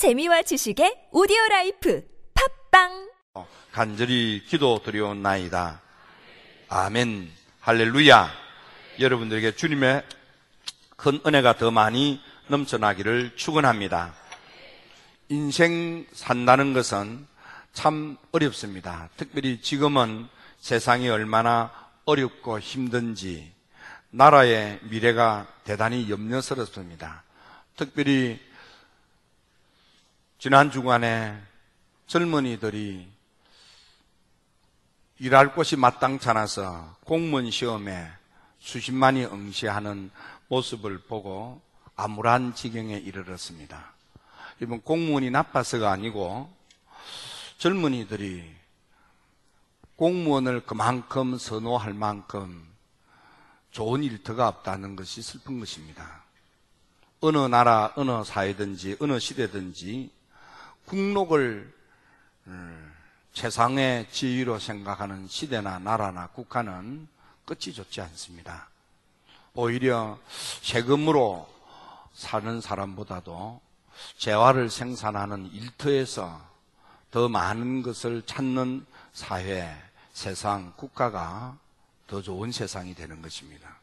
재미와 지식의 오디오 라이프 팝빵 간절히 기도 드리옵나이다. 아멘. 할렐루야. 여러분들에게 주님의 큰 은혜가 더 많이 넘쳐나기를 축원합니다. 인생 산다는 것은 참 어렵습니다. 특별히 지금은 세상이 얼마나 어렵고 힘든지 나라의 미래가 대단히 염려스럽습니다. 특별히 지난 주간에 젊은이들이 일할 곳이 마땅치 않아서 공무원 시험에 수십만이 응시하는 모습을 보고 암울한 지경에 이르렀습니다. 이번 공무원이 나빠서가 아니고 젊은이들이 공무원을 그만큼 선호할 만큼 좋은 일터가 없다는 것이 슬픈 것입니다. 어느 나라, 어느 사회든지, 어느 시대든지 국록을 음, 최상의 지위로 생각하는 시대나 나라나 국가는 끝이 좋지 않습니다. 오히려 세금으로 사는 사람보다도 재화를 생산하는 일터에서 더 많은 것을 찾는 사회, 세상, 국가가 더 좋은 세상이 되는 것입니다.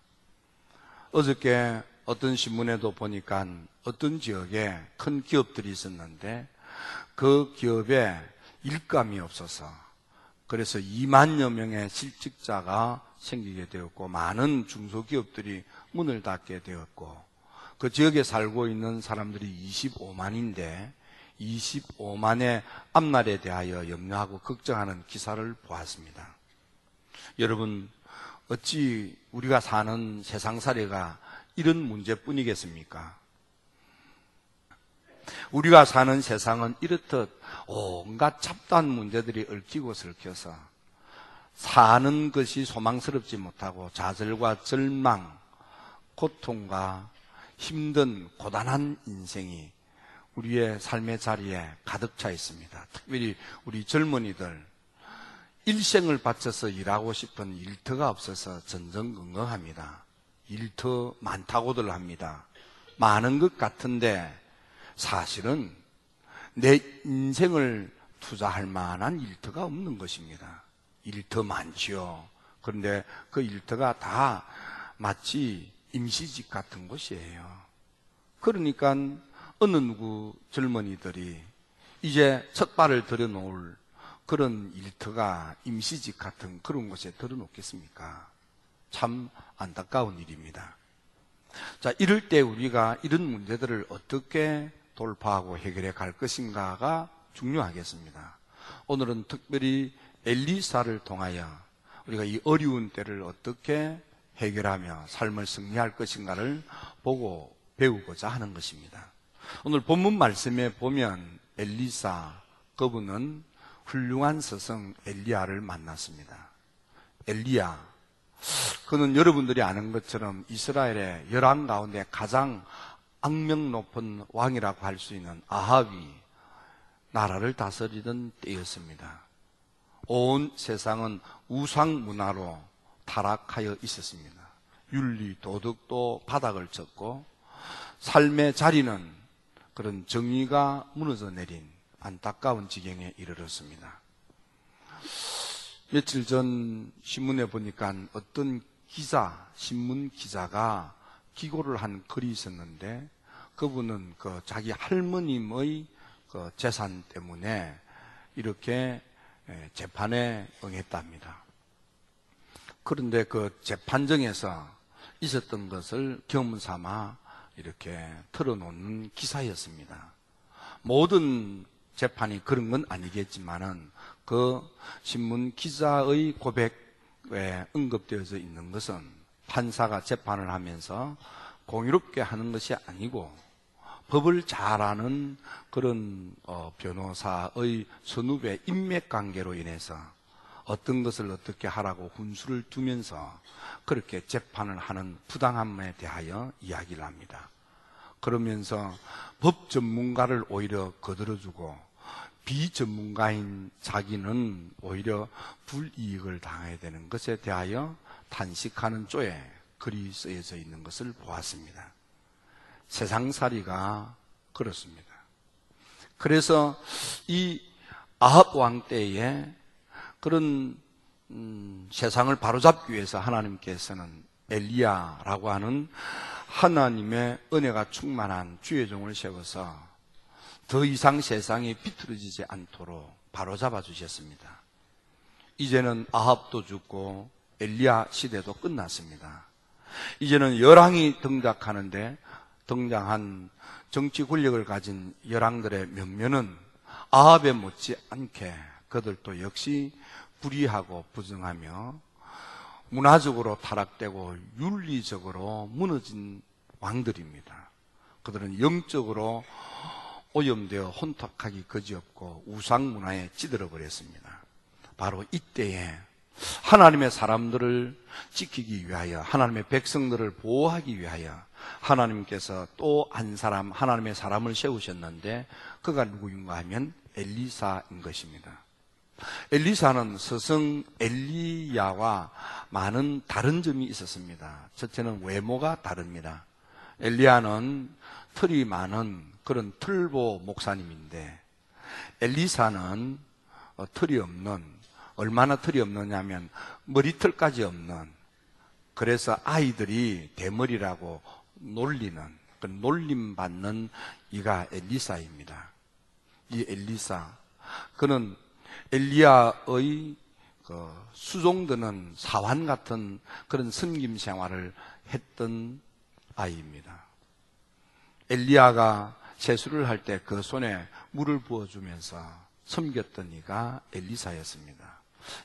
어저께 어떤 신문에도 보니까 어떤 지역에 큰 기업들이 있었는데 그 기업에 일감이 없어서 그래서 2만여 명의 실직자가 생기게 되었고 많은 중소기업들이 문을 닫게 되었고 그 지역에 살고 있는 사람들이 25만인데 25만의 앞날에 대하여 염려하고 걱정하는 기사를 보았습니다. 여러분 어찌 우리가 사는 세상살이가 이런 문제뿐이겠습니까? 우리가 사는 세상은 이렇듯 온갖 잡다한 문제들이 얽히고 설켜서 사는 것이 소망스럽지 못하고 좌절과 절망, 고통과 힘든 고단한 인생이 우리의 삶의 자리에 가득 차 있습니다. 특별히 우리 젊은이들 일생을 바쳐서 일하고 싶은 일터가 없어서 전전긍긍합니다. 일터 많다고들 합니다. 많은 것 같은데 사실은 내 인생을 투자할 만한 일터가 없는 것입니다. 일터 많지요. 그런데 그 일터가 다 마치 임시직 같은 곳이에요. 그러니까 어느 누구 젊은이들이 이제 첫 발을 들여놓을 그런 일터가 임시직 같은 그런 곳에 들어놓겠습니까? 참 안타까운 일입니다. 자, 이럴 때 우리가 이런 문제들을 어떻게 돌파하고 해결해 갈 것인가가 중요하겠습니다. 오늘은 특별히 엘리사를 통하여 우리가 이 어려운 때를 어떻게 해결하며 삶을 승리할 것인가를 보고 배우고자 하는 것입니다. 오늘 본문 말씀에 보면 엘리사 그분은 훌륭한 스승 엘리야를 만났습니다. 엘리야 그는 여러분들이 아는 것처럼 이스라엘의 열왕 가운데 가장 악명 높은 왕이라고 할 수 있는 아합이 나라를 다스리던 때였습니다. 온 세상은 우상 문화로 타락하여 있었습니다. 윤리, 도덕도 바닥을 쳤고 삶의 자리는 그런 정의가 무너져 내린 안타까운 지경에 이르렀습니다. 며칠 전 신문에 보니까 어떤 기자, 신문 기자가 기고를 한 글이 있었는데 그분은 그 자기 할머님의 그 재산 때문에 이렇게 재판에 응했답니다. 그런데 그 재판정에서 있었던 것을 경험 삼아 이렇게 털어놓는 기사였습니다. 모든 재판이 그런 건 아니겠지만은 그 신문 기자의 고백에 언급되어져 있는 것은 판사가 재판을 하면서 공유롭게 하는 것이 아니고 법을 잘 아는 그런 어, 변호사의 선후배 인맥 관계로 인해서 어떤 것을 어떻게 하라고 훈수를 두면서 그렇게 재판을 하는 부당함에 대하여 이야기를 합니다. 그러면서 법 전문가를 오히려 거들어주고 비전문가인 자기는 오히려 불이익을 당해야 되는 것에 대하여 단식하는 쪽에 글이 쓰여져 있는 것을 보았습니다. 세상살이가 그렇습니다. 그래서 이 아합 왕 때에 그런 음, 세상을 바로잡기 위해서 하나님께서는 엘리야라고 하는 하나님의 은혜가 충만한 주의 종을 세워서 더 이상 세상이 비틀어지지 않도록 바로잡아 주셨습니다. 이제는 아합도 죽고 엘리야 시대도 끝났습니다. 이제는 열왕이 등장하는데 등장한 정치 권력을 가진 열왕들의 면면은 아합에 못지 않게 그들도 역시 불의하고 부정하며 문화적으로 타락되고 윤리적으로 무너진 왕들입니다. 그들은 영적으로 오염되어 혼탁하기 거지없고 우상 문화에 찌들어 버렸습니다. 바로 이때에 하나님의 사람들을 지키기 위하여 하나님의 백성들을 보호하기 위하여 하나님께서 또 한 사람 하나님의 사람을 세우셨는데 그가 누구인가 하면 엘리사인 것입니다. 엘리사는 스승 엘리야와 많은 다른 점이 있었습니다. 첫째는 외모가 다릅니다. 엘리야는 털이 많은 그런 틀보 목사님인데 엘리사는 어, 털이 없는 얼마나 털이 없느냐면 머리털까지 없는 그래서 아이들이 대머리라고 놀리는 그 놀림 받는 이가 엘리사입니다. 이 엘리사 그는 엘리야의 그 수종드는 사환 같은 그런 섬김 생활을 했던 아이입니다. 엘리야가 세수를 할 때 그 손에 물을 부어주면서 섬겼던 이가 엘리사였습니다.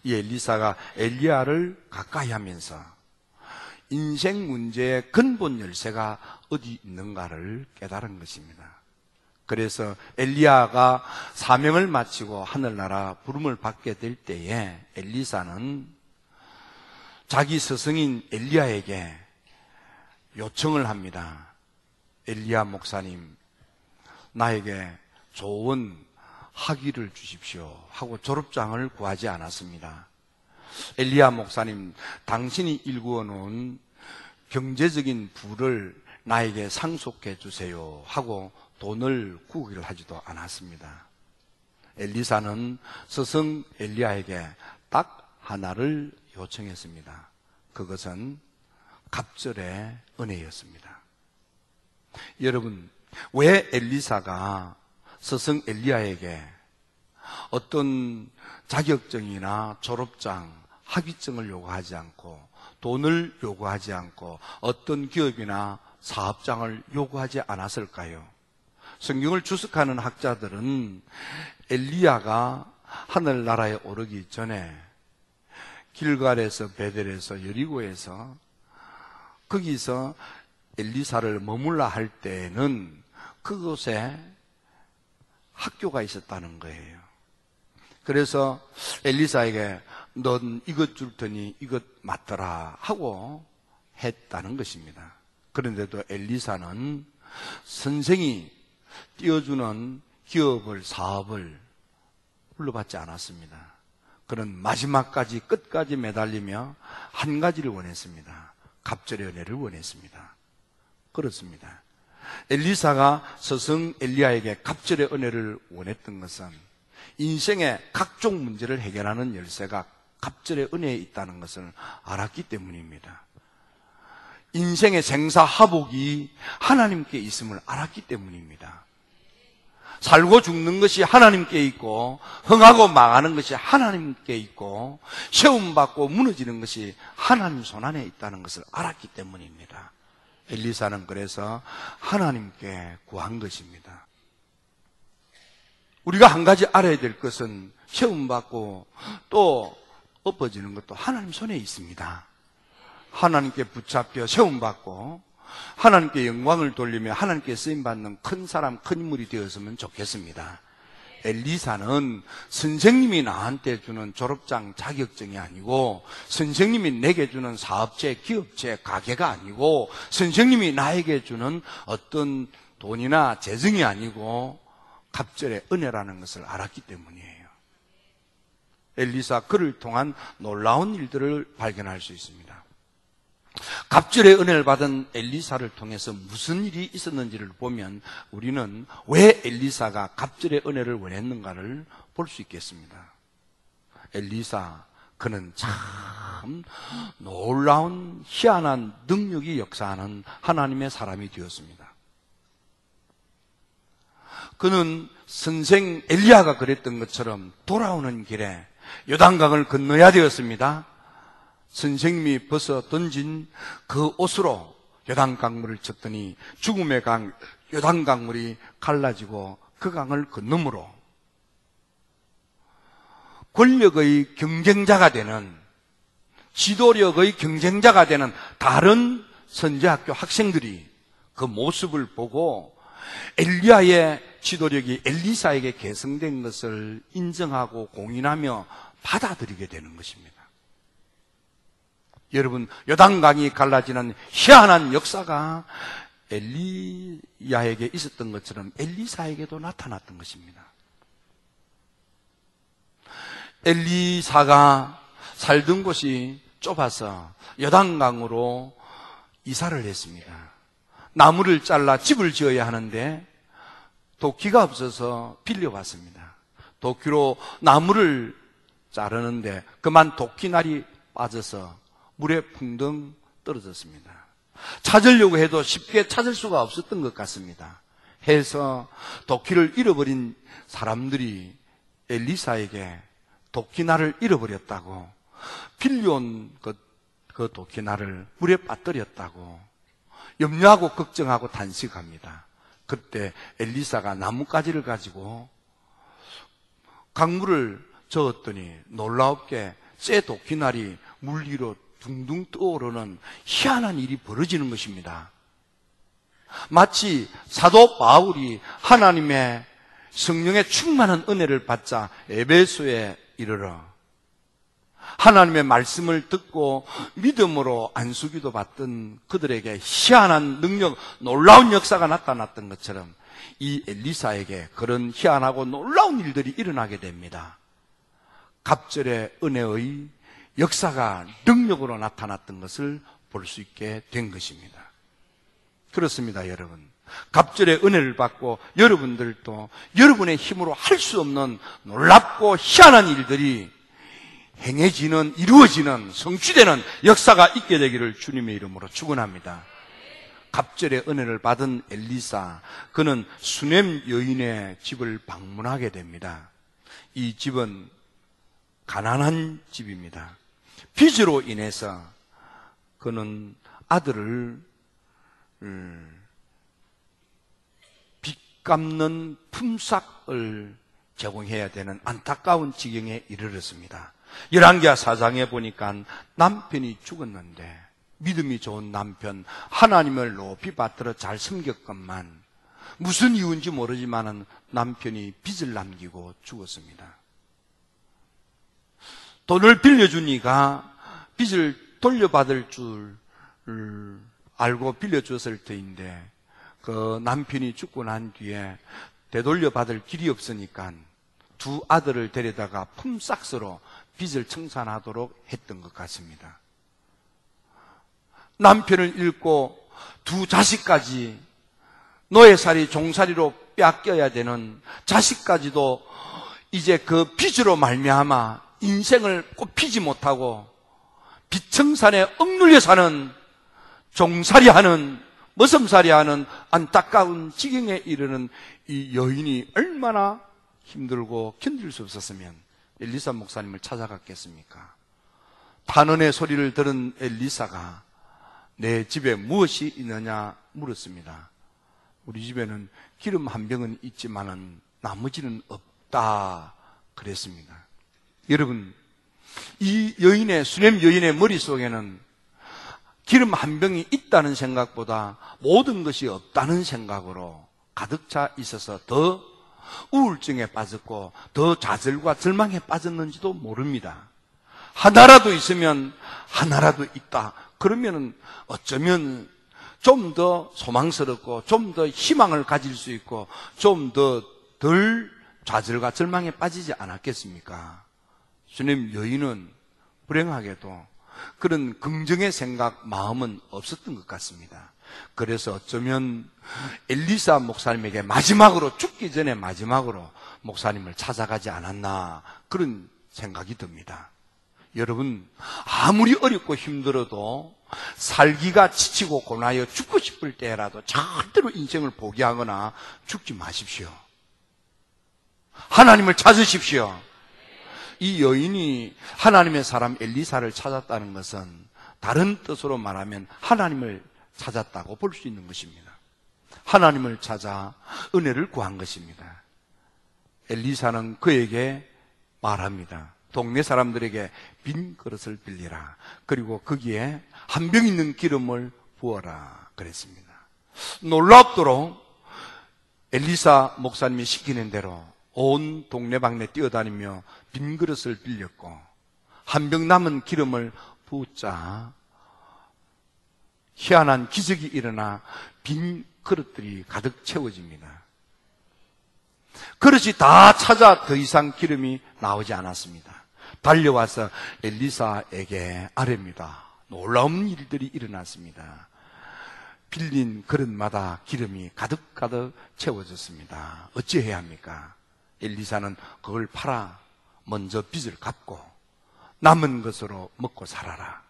이 엘리사가 엘리야를 가까이 하면서 인생 문제의 근본 열쇠가 어디 있는가를 깨달은 것입니다. 그래서 엘리야가 사명을 마치고 하늘나라 부름을 받게 될 때에 엘리사는 자기 스승인 엘리야에게 요청을 합니다. 엘리야 목사님, 나에게 좋은 학위를 주십시오. 하고 졸업장을 구하지 않았습니다. 엘리야 목사님, 당신이 일구어 놓은 경제적인 부를 나에게 상속해 주세요. 하고 돈을 구기를 하지도 않았습니다. 엘리사는 스승 엘리야에게 딱 하나를 요청했습니다. 그것은 갑절의 은혜였습니다. 여러분, 왜 엘리사가 스승 엘리야에게 어떤 자격증이나 졸업장, 학위증을 요구하지 않고 돈을 요구하지 않고 어떤 기업이나 사업장을 요구하지 않았을까요? 성경을 주석하는 학자들은 엘리야가 하늘나라에 오르기 전에 길갈에서 베델에서 여리고에서 거기서 엘리사를 머물라 할 때에는 그곳에 학교가 있었다는 거예요. 그래서 엘리사에게 넌 이것 줄 테니 이것 맡더라 하고 했다는 것입니다. 그런데도 엘리사는 선생이 띄워주는 기업을, 사업을 불러받지 않았습니다. 그는 마지막까지 끝까지 매달리며 한 가지를 원했습니다. 갑절의 은혜를 원했습니다. 그렇습니다. 엘리사가 스승 엘리야에게 갑절의 은혜를 원했던 것은 인생의 각종 문제를 해결하는 열쇠가 갑절의 은혜에 있다는 것을 알았기 때문입니다. 인생의 생사하복이 하나님께 있음을 알았기 때문입니다. 살고 죽는 것이 하나님께 있고 흥하고 망하는 것이 하나님께 있고 시험받고 무너지는 것이 하나님 손안에 있다는 것을 알았기 때문입니다. 엘리사는 그래서 하나님께 구한 것입니다. 우리가 한 가지 알아야 될 것은 시험받고 또 엎어지는 것도 하나님 손에 있습니다. 하나님께 붙잡혀 세움받고 하나님께 영광을 돌리며 하나님께 쓰임받는 큰 사람, 큰 인물이 되었으면 좋겠습니다. 엘리사는 선생님이 나한테 주는 졸업장 자격증이 아니고 선생님이 내게 주는 사업체, 기업체, 가게가 아니고 선생님이 나에게 주는 어떤 돈이나 재정이 아니고 갑절의 은혜라는 것을 알았기 때문이에요. 엘리사 그를 통한 놀라운 일들을 발견할 수 있습니다. 갑절의 은혜를 받은 엘리사를 통해서 무슨 일이 있었는지를 보면 우리는 왜 엘리사가 갑절의 은혜를 원했는가를 볼 수 있겠습니다. 엘리사, 그는 참 놀라운 희한한 능력이 역사하는 하나님의 사람이 되었습니다. 그는 선생 엘리야가 그랬던 것처럼 돌아오는 길에 요단강을 건너야 되었습니다. 선생님이 벗어 던진 그 옷으로 요단 강물을 쳤더니 죽음의 강 요단 강물이 갈라지고 그 강을 건너므로 권력의 경쟁자가 되는 지도력의 경쟁자가 되는 다른 선제학교 학생들이 그 모습을 보고 엘리야의 지도력이 엘리사에게 계승된 것을 인정하고 공인하며 받아들이게 되는 것입니다. 여러분, 요단강이 갈라지는 희한한 역사가 엘리야에게 있었던 것처럼 엘리사에게도 나타났던 것입니다. 엘리사가 살던 곳이 좁아서 여단강으로 이사를 했습니다. 나무를 잘라 집을 지어야 하는데 도끼가 없어서 빌려왔습니다. 도끼로 나무를 자르는데 그만 도끼날이 빠져서 물에 풍덩 떨어졌습니다. 찾으려고 해도 쉽게 찾을 수가 없었던 것 같습니다. 해서 도끼를 잃어버린 사람들이 엘리사에게 도끼날을 잃어버렸다고 빌려온 그, 그 도끼날을 물에 빠뜨렸다고 염려하고 걱정하고 단식합니다. 그때 엘리사가 나뭇가지를 가지고 강물을 저었더니 놀라웠게 쇠 도끼날이 물 위로 둥둥 떠오르는 희한한 일이 벌어지는 것입니다. 마치 사도 바울이 하나님의 성령의 충만한 은혜를 받자 에베소에 이르러 하나님의 말씀을 듣고 믿음으로 안수기도 받던 그들에게 희한한 능력, 놀라운 역사가 나타났던 것처럼 이 엘리사에게 그런 희한하고 놀라운 일들이 일어나게 됩니다. 갑절의 은혜의 역사가 능력으로 나타났던 것을 볼 수 있게 된 것입니다. 그렇습니다, 여러분. 갑절의 은혜를 받고 여러분들도 여러분의 힘으로 할 수 없는 놀랍고 희한한 일들이 행해지는, 이루어지는, 성취되는 역사가 있게 되기를 주님의 이름으로 축원합니다. 갑절의 은혜를 받은 엘리사, 그는 수넴 여인의 집을 방문하게 됩니다. 이 집은 가난한 집입니다. 빚으로 인해서 그는 아들을 음, 갚는 품삯을 제공해야 되는 안타까운 지경에 이르렀습니다. 열왕기하 사장에 보니까 남편이 죽었는데 믿음이 좋은 남편 하나님을 높이 받들어 잘 섬겼건만 무슨 이유인지 모르지만 남편이 빚을 남기고 죽었습니다. 돈을 이가 빚을 돌려받을 줄 알고 빌려줬을 터인데 그 남편이 죽고 난 뒤에 되돌려 받을 길이 없으니까 두 아들을 데려다가 품삯으로 빚을 청산하도록 했던 것 같습니다. 남편을 잃고 두 자식까지 노예살이 종살이로 뺏겨야 되는 자식까지도 이제 그 빚으로 말미암아 인생을 꽃피지 못하고 빚청산에 억눌려 사는 종살이하는 머슴살이하는 안타까운 지경에 이르는 이 여인이 얼마나 힘들고 견딜 수 없었으면 엘리사 목사님을 찾아갔겠습니까? 단언의 소리를 들은 엘리사가 내 집에 무엇이 있느냐 물었습니다. 우리 집에는 기름 한 병은 있지만은 나머지는 없다 그랬습니다. 여러분, 이 여인의 수냄 여인의 머릿속에는 기름 한 병이 있다는 생각보다 모든 것이 없다는 생각으로 가득 차 있어서 더 우울증에 빠졌고 더 좌절과 절망에 빠졌는지도 모릅니다. 하나라도 있으면 하나라도 있다. 그러면 어쩌면 좀 더 소망스럽고 좀 더 희망을 가질 수 있고 좀 더 덜 좌절과 절망에 빠지지 않았겠습니까? 주님 여인은 불행하게도 그런 긍정의 생각, 마음은 없었던 것 같습니다. 그래서 어쩌면 엘리사 목사님에게 마지막으로 죽기 전에 마지막으로 목사님을 찾아가지 않았나 그런 생각이 듭니다. 여러분 아무리 어렵고 힘들어도 살기가 지치고 고나여 죽고 싶을 때라도 절대로 인생을 포기하거나 죽지 마십시오. 하나님을 찾으십시오. 이 여인이 하나님의 사람 엘리사를 찾았다는 것은 다른 뜻으로 말하면 하나님을 찾았다고 볼 수 있는 것입니다. 하나님을 찾아 은혜를 구한 것입니다. 엘리사는 그에게 말합니다. 동네 사람들에게 빈 그릇을 빌리라. 그리고 거기에 한 병 있는 기름을 부어라. 그랬습니다. 놀랍도록 엘리사 목사님이 시키는 대로 온 동네방네 뛰어다니며 빈 그릇을 빌렸고 한 병 남은 기름을 부자 희한한 기적이 일어나 빈 그릇들이 가득 채워집니다. 그릇이 다 찾아 더 이상 기름이 나오지 않았습니다. 달려와서 엘리사에게 아뢰입니다. 놀라운 일들이 일어났습니다. 빌린 그릇마다 기름이 가득가득 채워졌습니다. 어찌해야 합니까? 엘리사는 그걸 팔아 먼저 빚을 갚고 남은 것으로 먹고 살아라.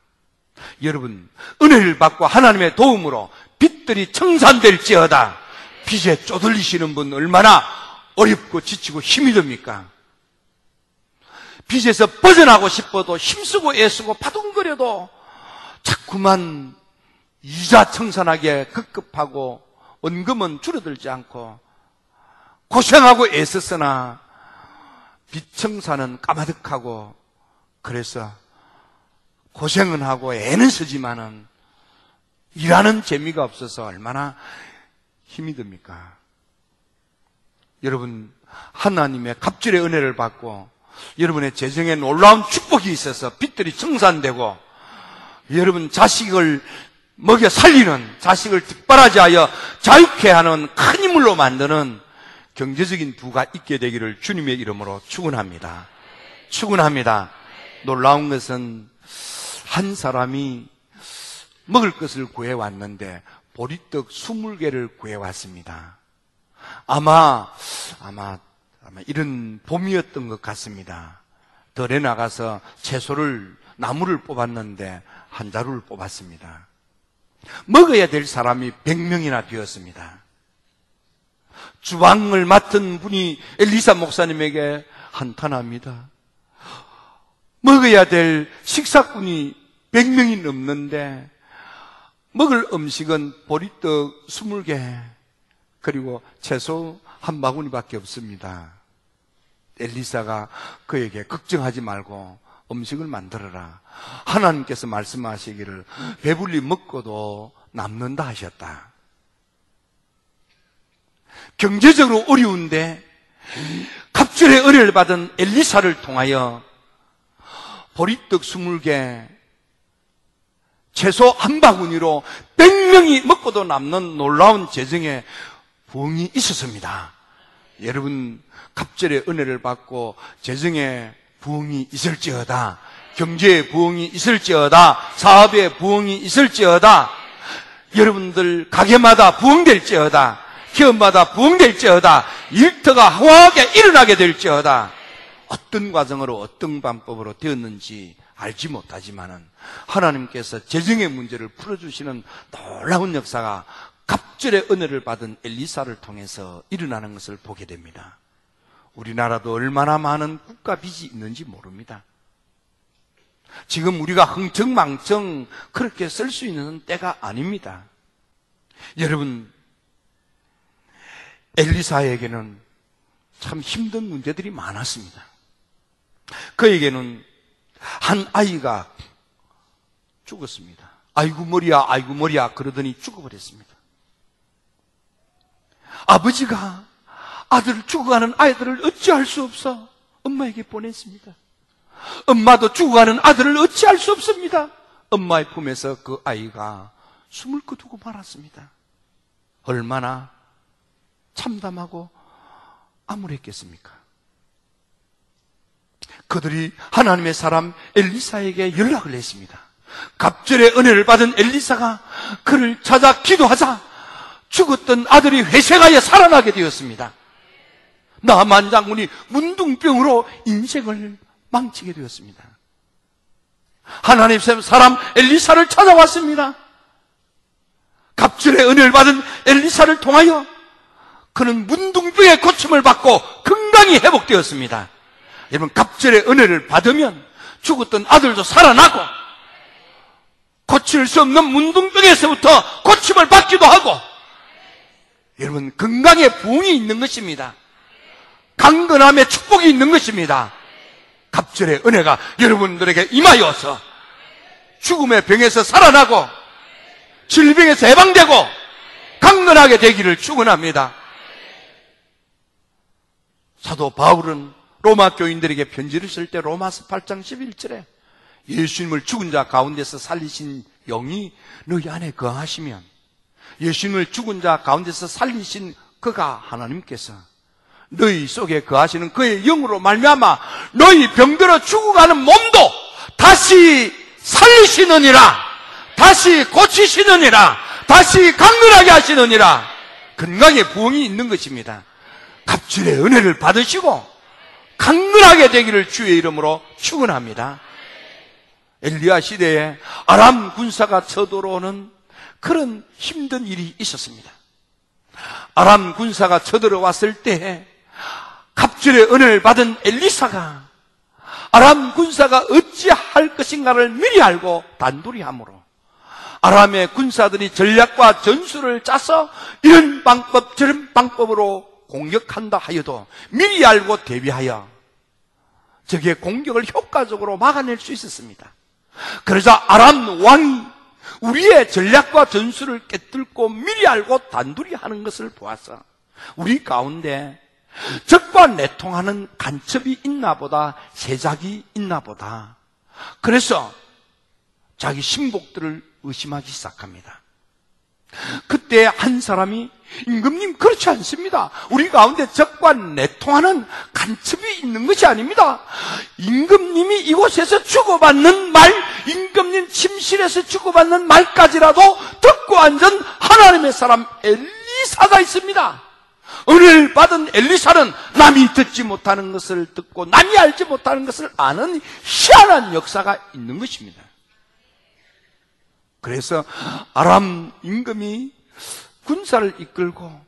여러분, 은혜를 받고 하나님의 도움으로 빚들이 청산될지어다. 빚에 쪼들리시는 분 얼마나 어렵고 지치고 힘이 듭니까? 빚에서 벗어나고 싶어도 힘쓰고 애쓰고 바둥거려도 자꾸만 이자 청산하기에 급급하고 원금은 줄어들지 않고 고생하고 애썼으나 빚 청산은 까마득하고 그래서 고생은 하고 애는 쓰지만은 일하는 재미가 없어서 얼마나 힘이 듭니까? 여러분, 하나님의 갑질의 은혜를 받고 여러분의 재정에 놀라운 축복이 있어서 빚들이 청산되고 여러분 자식을 먹여 살리는 자식을 뒷바라지하여 자유케 하는 큰 힘을로 만드는 경제적인 부가 있게 되기를 주님의 이름으로 축원합니다. 축원합니다. 놀라운 것은 한 사람이 먹을 것을 구해 왔는데 보리떡 20개를 구해 왔습니다. 아마 아마 아마 이런 봄이었던 것 같습니다. 덜에 나가서 채소를 나무를 뽑았는데 한 자루를 뽑았습니다. 먹어야 될 사람이 100명이나 되었습니다. 주방을 맡은 분이 엘리사 목사님에게 한탄합니다. 먹어야 될 식사꾼이 100명이 넘는데 먹을 음식은 보리떡 20개 그리고 채소 한 바구니밖에 없습니다. 엘리사가 그에게 걱정하지 말고 음식을 만들어라. 하나님께서 말씀하시기를 배불리 먹고도 남는다 하셨다. 경제적으로 어려운데 갑절의 은혜를 받은 엘리사를 통하여 보리떡 20개, 채소 한 바구니로 100명이 먹고도 남는 놀라운 재정의 부흥이 있었습니다. 여러분, 갑절의 은혜를 받고 재정의 부흥이 있을지어다. 경제의 부흥이 있을지어다. 사업의 부흥이 있을지어다. 여러분들 가게마다 부흥될지어다. 기업마다 부흥될지어다. 일터가 화하게 일어나게 될지어다. 어떤 과정으로 어떤 방법으로 되었는지 알지 못하지만은 하나님께서 재정의 문제를 풀어주시는 놀라운 역사가 갑절의 은혜를 받은 엘리사를 통해서 일어나는 것을 보게 됩니다. 우리나라도 얼마나 많은 국가 빚이 있는지 모릅니다. 지금 우리가 흥청망청 그렇게 쓸 수 있는 때가 아닙니다. 여러분, 엘리사에게는 참 힘든 문제들이 많았습니다. 그에게는 한 아이가 죽었습니다. 아이고 머리야, 아이고 머리야 그러더니 죽어버렸습니다. 아버지가 아들 죽어가는 아이들을 어찌할 수 없어 엄마에게 보냈습니다. 엄마도 죽어가는 아들을 어찌할 수 없습니다. 엄마의 품에서 그 아이가 숨을 거두고 말았습니다. 얼마나 참담하고 암울했겠습니까? 그들이 하나님의 사람 엘리사에게 연락을 했습니다. 갑절의 은혜를 받은 엘리사가 그를 찾아 기도하자 죽었던 아들이 회생하여 살아나게 되었습니다. 나만 장군이 문둥병으로 인생을 망치게 되었습니다. 하나님 사람 엘리사를 찾아왔습니다. 갑절의 은혜를 받은 엘리사를 통하여 그는 문둥병의 고침을 받고 건강히 회복되었습니다. 여러분 갑절의 은혜를 받으면 죽었던 아들도 살아나고 고칠 수 없는 문둥병에서부터 고침을 받기도 하고 여러분 건강에 부흥이 있는 것입니다. 강건함에 축복이 있는 것입니다. 갑절의 은혜가 여러분들에게 임하여서 죽음의 병에서 살아나고 질병에서 해방되고 강건하게 되기를 축원합니다. 사도 바울은 로마 교인들에게 편지를 쓸 때 로마서 8장 11절에 예수님을 죽은 자 가운데서 살리신 영이 너희 안에 거하시면 예수님을 죽은 자 가운데서 살리신 그가 하나님께서 너희 속에 거하시는 그의 영으로 말미암아 너희 병들어 죽어가는 몸도 다시 살리시느니라 다시 고치시느니라 다시 강건하게 하시느니라. 건강에 부흥이 있는 것입니다 갑질의 은혜를 받으시고 강건하게 되기를 주의 이름으로 축원합니다. 엘리야 시대에 아람 군사가 쳐들어오는 그런 힘든 일이 있었습니다. 아람 군사가 쳐들어왔을 때 갑질의 은혜를 받은 엘리사가 아람 군사가 어찌할 것인가를 미리 알고 단둘이 함으로 아람의 군사들이 전략과 전술을 짜서 이런 방법 저런 방법으로 공격한다 하여도 미리 알고 대비하여 적의 공격을 효과적으로 막아낼 수 있었습니다. 그러자 아람 왕이 우리의 전략과 전술을 깨뚫고 미리 알고 단둘이 하는 것을 보아서 우리 가운데 적과 내통하는 간첩이 있나 보다, 세작이 있나 보다. 그래서 자기 신복들을 의심하기 시작합니다. 그때 한 사람이 임금님 그렇지 않습니다. 우리 가운데 적과 내통하는 간첩이 있는 것이 아닙니다. 임금님이 이곳에서 주고받는 말, 임금님 침실에서 주고받는 말까지라도 듣고 앉은 하나님의 사람 엘리사가 있습니다. 은혜를 받은 엘리사는 남이 듣지 못하는 것을 듣고 남이 알지 못하는 것을 아는 희한한 역사가 있는 것입니다. 그래서 아람 임금이 군사를 이끌고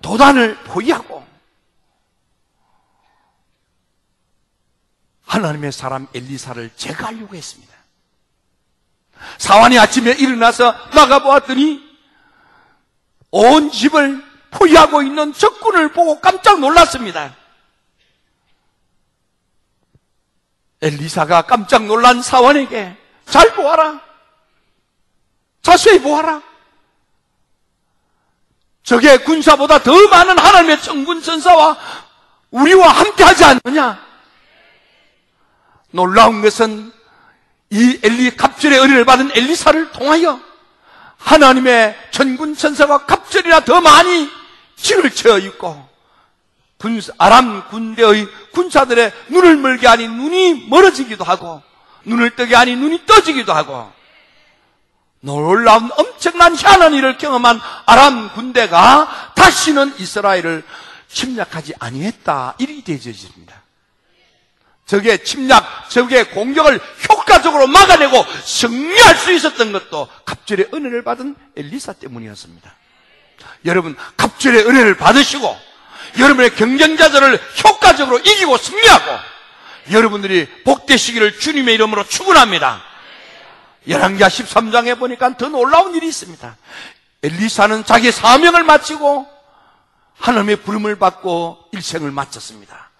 도단을 포위하고 하나님의 사람 엘리사를 제거하려고 했습니다. 사환이 아침에 일어나서 나가보았더니 온 집을 포위하고 있는 적군을 보고 깜짝 놀랐습니다. 엘리사가 깜짝 놀란 사원에게 잘 보아라. 자세히 보아라. 적의 군사보다 더 많은 하나님의 천군 천사와 우리와 함께 하지 않느냐? 놀라운 것은 이 엘리 갑절의 은혜를 받은 엘리사를 통하여 하나님의 천군 천사가 갑절이나 더 많이 진을 채어 있고 아람 군대의 군사들의 눈을 멀게 하니 눈이 멀어지기도 하고 눈을 뜨게 하니 눈이 떠지기도 하고 놀라운 엄청난 희한한 일을 경험한 아람 군대가 다시는 이스라엘을 침략하지 아니했다. 이렇게 되어집니다. 적의 침략, 적의 공격을 효과적으로 막아내고 승리할 수 있었던 것도 갑절의 은혜를 받은 엘리사 때문이었습니다. 여러분, 갑절의 은혜를 받으시고 여러분의 경쟁자들을 효과적으로 이기고 승리하고 여러분들이 복되시기를 주님의 이름으로 축원합니다. 열왕기하 13장에 보니까 더 놀라운 일이 있습니다. 엘리사는 자기 사명을 마치고 하나님의 부름을 받고 일생을 마쳤습니다.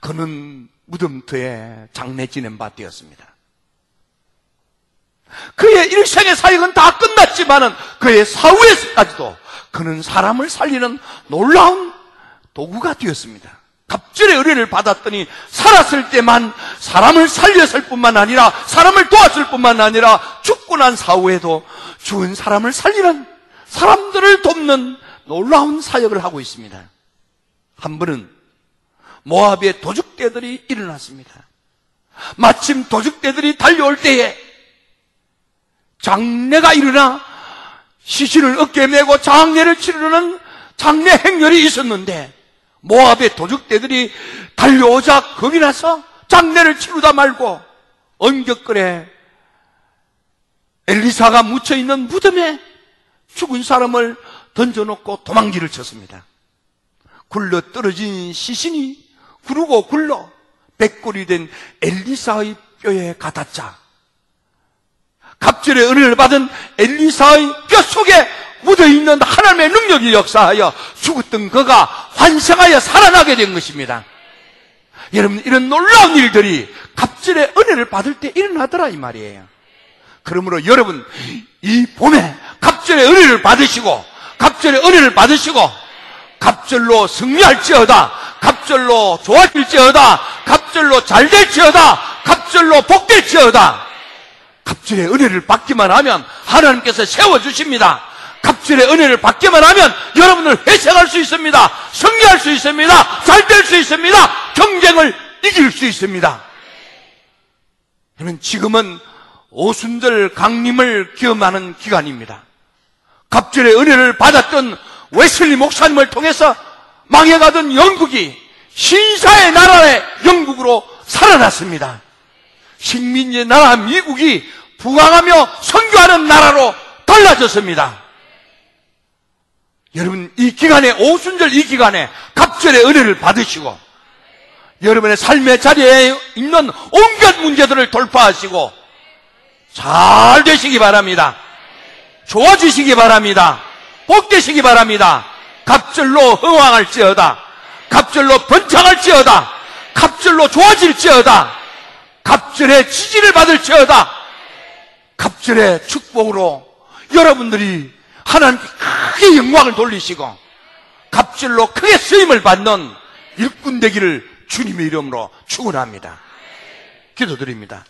그는 무덤터에 장례 지낸 바 되었습니다. 그의 일생의 사역은 다 끝났지만은 그의 사후에까지도 그는 사람을 살리는 놀라운 도구가 되었습니다. 갑절의 의뢰를 받았더니 살았을 때만 사람을 살렸을 뿐만 아니라 사람을 도왔을 뿐만 아니라 죽고 난 사후에도 죽은 사람을 살리는 사람들을 돕는 놀라운 사역을 하고 있습니다. 한 번은 모압의 도적대들이 일어났습니다. 마침 도적대들이 달려올 때에 장례가 일어나 시신을 어깨에 메고 장례를 치르는 장례 행렬이 있었는데 모압의 도적대들이 달려오자 겁이 나서 장례를 치르다 말고 언격거래 엘리사가 묻혀 있는 무덤에 죽은 사람을 던져놓고 도망길을 쳤습니다. 굴러 떨어진 시신이 구르고 굴러 백골이 된 엘리사의 뼈에 가닿자 갑절의 은혜를 받은 엘리사의 뼈 속에 묻어있는 하나님의 능력이 역사하여 죽었던 그가 환생하여 살아나게 된 것입니다. 여러분 이런 놀라운 일들이 갑절의 은혜를 받을 때 일어나더라 이 말이에요. 그러므로 여러분 이 봄에 갑절의 은혜를 받으시고 갑절의 은혜를 받으시고 갑절로 승리할지어다 갑절로 좋아질지어다 갑절로 잘될지어다 갑절로 복될지어다 갑절의 은혜를 받기만 하면 하나님께서 세워주십니다 갑절의 은혜를 받기만 하면 여러분을 회생할 수 있습니다 승리할 수 있습니다 잘 될 수 있습니다 경쟁을 이길 수 있습니다 그러면 지금은 오순절 강림을 기험하는 기간입니다. 갑절의 은혜를 받았던 웨슬리 목사님을 통해서 망해가던 영국이 신사의 나라의 영국으로 살아났습니다. 식민지의 나라 미국이 부강하며 선교하는 나라로 달라졌습니다. 여러분 이 기간에 오순절 이 기간에 갑절의 은혜를 받으시고 여러분의 삶의 자리에 있는 온갖 문제들을 돌파하시고 잘 되시기 바랍니다. 좋아지시기 바랍니다. 복되시기 바랍니다. 갑절로 흥왕할지어다. 갑절로 번창할지어다. 갑절로 좋아질지어다. 갑절의 지지를 받을지어다. 갑절의 축복으로 여러분들이 하나님께 크게 영광을 돌리시고 갑절로 크게 쓰임을 받는 일꾼 되기를 주님의 이름으로 축원합니다. 기도드립니다.